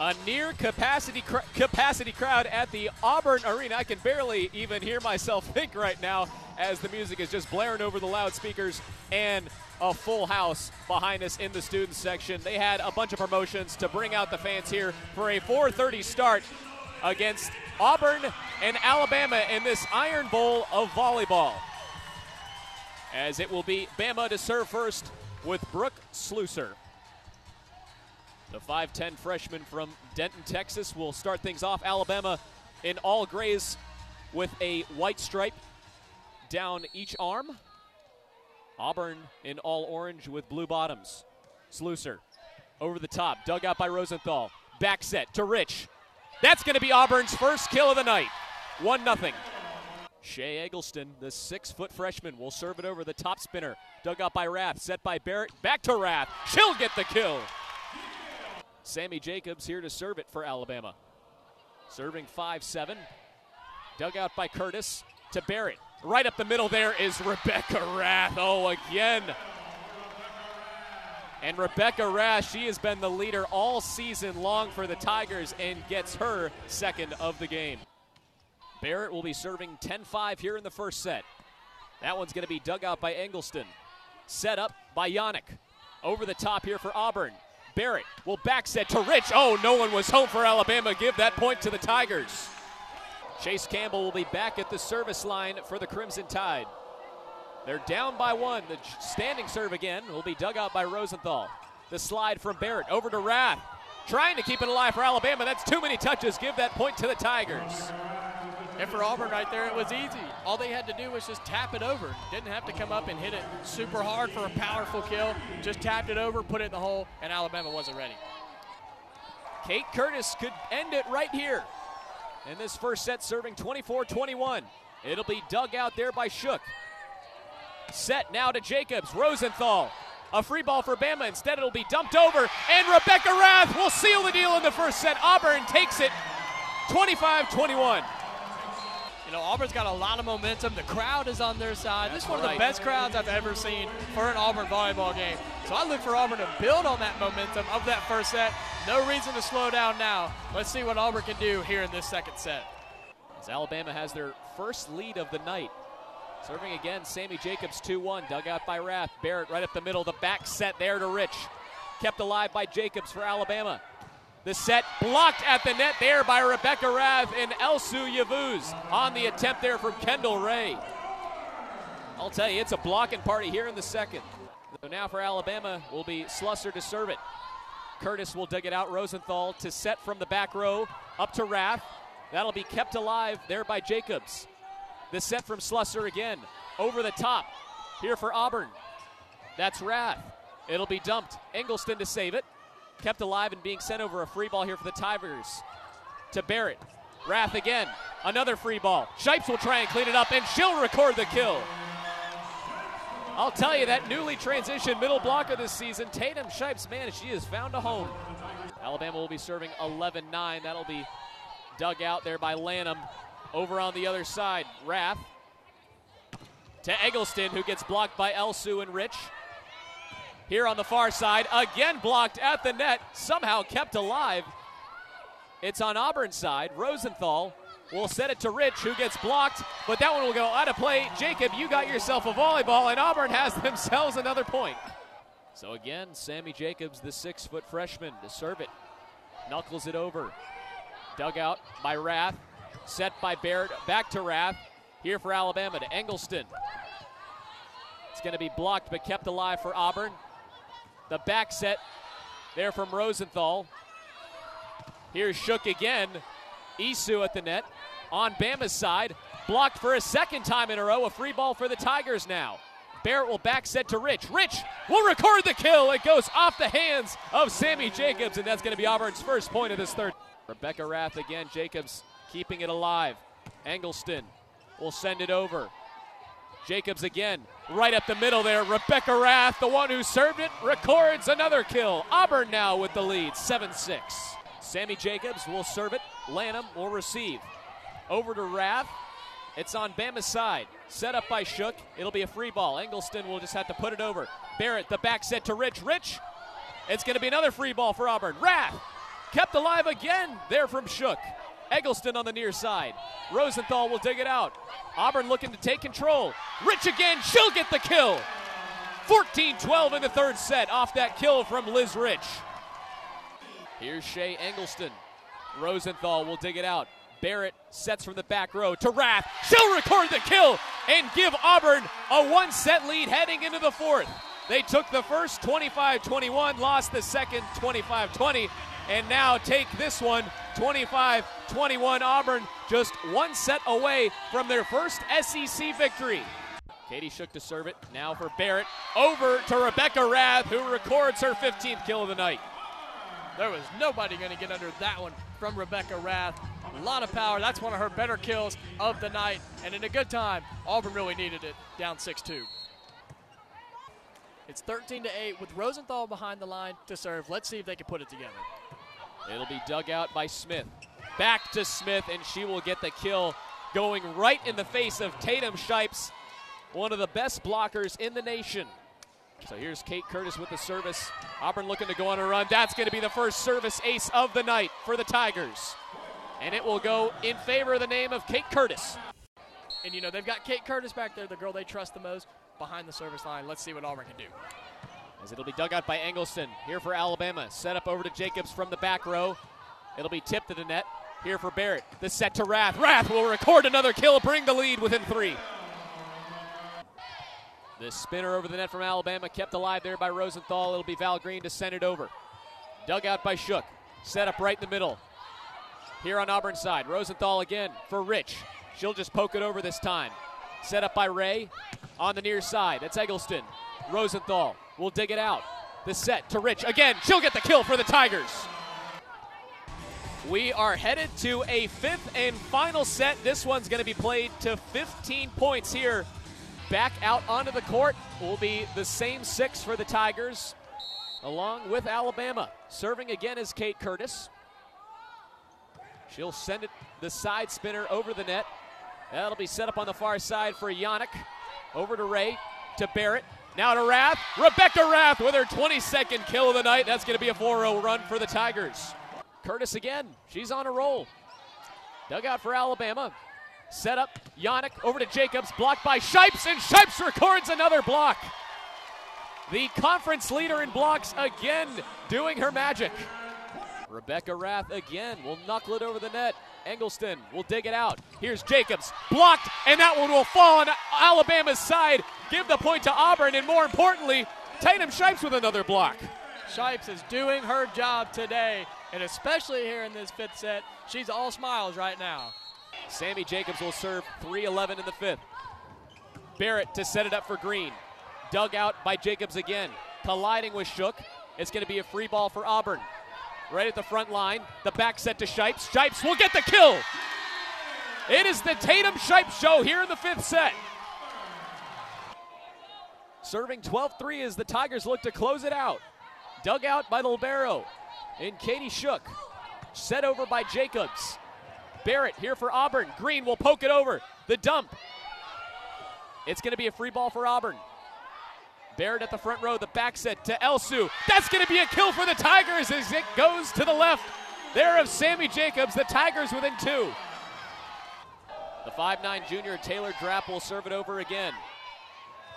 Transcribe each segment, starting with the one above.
A near capacity cr- capacity crowd at the Auburn Arena. I can barely even hear myself think right now as the music is just blaring over the loudspeakers and a full house behind us in the student section. They had a bunch of promotions to bring out the fans here for a 4:30 start against Auburn and Alabama in this Iron Bowl of volleyball. As it will be Bama to serve first with Brooke Slusser. The 5'10 freshman from Denton, Texas will start things off. Alabama in all grays with a white stripe down each arm. Auburn in all orange with blue bottoms. Slusser over the top, dug out by Rosenthal. Back set to Rich. That's going to be Auburn's first kill of the night. 1 0. Shea Eggleston, the six foot freshman, will serve it over the top spinner. Dug out by Rath, set by Barrett. Back to Rath. She'll get the kill. Sammy Jacobs here to serve it for Alabama. Serving 5 7. Dug out by Curtis to Barrett. Right up the middle there is Rebecca Rath. Oh, again. And Rebecca Rath, she has been the leader all season long for the Tigers and gets her second of the game. Barrett will be serving 10 5 here in the first set. That one's going to be dug out by Eggleston. Set up by Yannick. Over the top here for Auburn. Barrett will back set to Rich. Oh, no one was home for Alabama. Give that point to the Tigers. Chase Campbell will be back at the service line for the Crimson Tide. They're down by one. The standing serve again will be dug out by Rosenthal. The slide from Barrett over to Rath. Trying to keep it alive for Alabama. That's too many touches. Give that point to the Tigers. And for Auburn right there, it was easy. All they had to do was just tap it over. Didn't have to come up and hit it super hard for a powerful kill. Just tapped it over, put it in the hole, and Alabama wasn't ready. Kate Curtis could end it right here. In this first set, serving 24 21. It'll be dug out there by Shook. Set now to Jacobs. Rosenthal. A free ball for Bama. Instead, it'll be dumped over. And Rebecca Rath will seal the deal in the first set. Auburn takes it 25 21. You know, Auburn's got a lot of momentum. The crowd is on their side. That's this is one right. of the best crowds I've ever seen for an Auburn volleyball game. So I look for Auburn to build on that momentum of that first set. No reason to slow down now. Let's see what Auburn can do here in this second set. As Alabama has their first lead of the night. Serving again, Sammy Jacobs 2 1. Dug out by Rath. Barrett right up the middle. The back set there to Rich. Kept alive by Jacobs for Alabama. The set blocked at the net there by Rebecca Rath and Elsu Yavuz on the attempt there from Kendall Ray. I'll tell you, it's a blocking party here in the second. So now for Alabama will be Slusser to serve it. Curtis will dig it out. Rosenthal to set from the back row up to Rath. That'll be kept alive there by Jacobs. The set from Slusser again. Over the top. Here for Auburn. That's Rath. It'll be dumped. Engelston to save it. Kept alive and being sent over a free ball here for the Tigers. To Barrett. Rath again. Another free ball. Shipes will try and clean it up, and she'll record the kill. I'll tell you, that newly transitioned middle blocker this season, Tatum Shipes, man, she has found a home. Alabama will be serving 11 9. That'll be dug out there by Lanham. Over on the other side, Rath to Eggleston, who gets blocked by Elsu and Rich. Here on the far side, again blocked at the net, somehow kept alive. It's on Auburn's side. Rosenthal will set it to Rich, who gets blocked, but that one will go out of play. Jacob, you got yourself a volleyball, and Auburn has themselves another point. So again, Sammy Jacobs, the six foot freshman, to serve it. Knuckles it over. Dug out by Rath. Set by Barrett. Back to Rath. Here for Alabama to Engelston. It's going to be blocked but kept alive for Auburn. The back set there from Rosenthal. Here's Shook again. Isu at the net. On Bama's side. Blocked for a second time in a row. A free ball for the Tigers now. Barrett will back set to Rich. Rich will record the kill. It goes off the hands of Sammy Jacobs, and that's going to be Auburn's first point of this third. Rebecca Rath again. Jacobs keeping it alive. Engelston will send it over. Jacobs again, right up the middle there. Rebecca Rath, the one who served it, records another kill. Auburn now with the lead, 7 6. Sammy Jacobs will serve it. Lanham will receive. Over to Rath. It's on Bama's side. Set up by Shook. It'll be a free ball. Engelston will just have to put it over. Barrett, the back set to Rich. Rich, it's going to be another free ball for Auburn. Rath Kept alive again there from Shook. Eggleston on the near side. Rosenthal will dig it out. Auburn looking to take control. Rich again. She'll get the kill. 14 12 in the third set off that kill from Liz Rich. Here's Shea Eggleston. Rosenthal will dig it out. Barrett sets from the back row to Rath. She'll record the kill and give Auburn a one set lead heading into the fourth. They took the first 25 21, lost the second 25 20, and now take this one 25 21. Auburn just one set away from their first SEC victory. Katie Shook to serve it. Now for Barrett. Over to Rebecca Rath, who records her 15th kill of the night. There was nobody going to get under that one from Rebecca Rath. A lot of power. That's one of her better kills of the night. And in a good time, Auburn really needed it. Down 6 2. It's 13 to 8 with Rosenthal behind the line to serve. Let's see if they can put it together. It'll be dug out by Smith. Back to Smith, and she will get the kill going right in the face of Tatum Shipes, one of the best blockers in the nation. So here's Kate Curtis with the service. Auburn looking to go on a run. That's going to be the first service ace of the night for the Tigers. And it will go in favor of the name of Kate Curtis. And you know, they've got Kate Curtis back there, the girl they trust the most, behind the service line. Let's see what Auburn can do. As it'll be dug out by Eggleston. Here for Alabama. Set up over to Jacobs from the back row. It'll be tipped to the net. Here for Barrett. The set to Rath. Rath will record another kill, bring the lead within three. The spinner over the net from Alabama, kept alive there by Rosenthal. It'll be Val Green to send it over. Dug out by Shook. Set up right in the middle. Here on Auburn side, Rosenthal again for Rich. She'll just poke it over this time. Set up by Ray on the near side. That's Eggleston. Rosenthal will dig it out. The set to Rich. Again, she'll get the kill for the Tigers. We are headed to a fifth and final set. This one's going to be played to 15 points here. Back out onto the court will be the same six for the Tigers, along with Alabama. Serving again is Kate Curtis. She'll send it the side spinner over the net. That'll be set up on the far side for Yannick. Over to Ray, to Barrett. Now to Rath. Rebecca Rath with her 22nd kill of the night. That's going to be a 4 0 run for the Tigers. Curtis again. She's on a roll. Dug out for Alabama. Set up. Yannick over to Jacobs. Blocked by Shipes, and Shipes records another block. The conference leader in blocks again doing her magic. Rebecca Rath again will knuckle it over the net. Eggleston will dig it out. Here's Jacobs. Blocked, and that one will fall on Alabama's side. Give the point to Auburn, and more importantly, Tatum Shipes with another block. Shipes is doing her job today, and especially here in this fifth set, she's all smiles right now. Sammy Jacobs will serve 3 11 in the fifth. Barrett to set it up for Green. Dug out by Jacobs again. Colliding with Shook. It's going to be a free ball for Auburn. Right at the front line. The back set to Shipes. Shipes will get the kill. It is the Tatum Shipes show here in the fifth set. Serving 12 3 as the Tigers look to close it out. Dug out by the Libero. And Katie Shook. Set over by Jacobs. Barrett here for Auburn. Green will poke it over. The dump. It's going to be a free ball for Auburn. Barrett at the front row, the back set to Elsu. That's going to be a kill for the Tigers as it goes to the left. There of Sammy Jacobs, the Tigers within two. The 5'9 junior Taylor Drapp will serve it over again.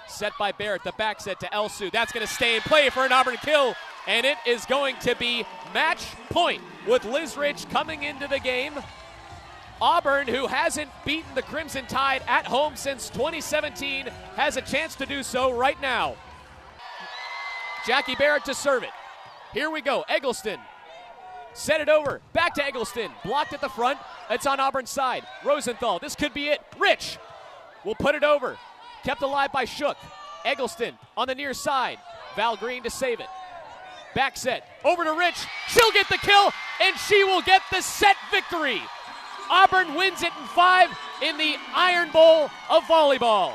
Set by Barrett, the back set to Elsu. That's going to stay in play for an Auburn kill, and it is going to be match point with Liz Rich coming into the game. Auburn, who hasn't beaten the Crimson Tide at home since 2017, has a chance to do so right now. Jackie Barrett to serve it. Here we go. Eggleston. Set it over. Back to Eggleston. Blocked at the front. It's on Auburn's side. Rosenthal. This could be it. Rich will put it over. Kept alive by Shook. Eggleston on the near side. Val Green to save it. Back set. Over to Rich. She'll get the kill, and she will get the set victory. Auburn wins it in five in the Iron Bowl of volleyball.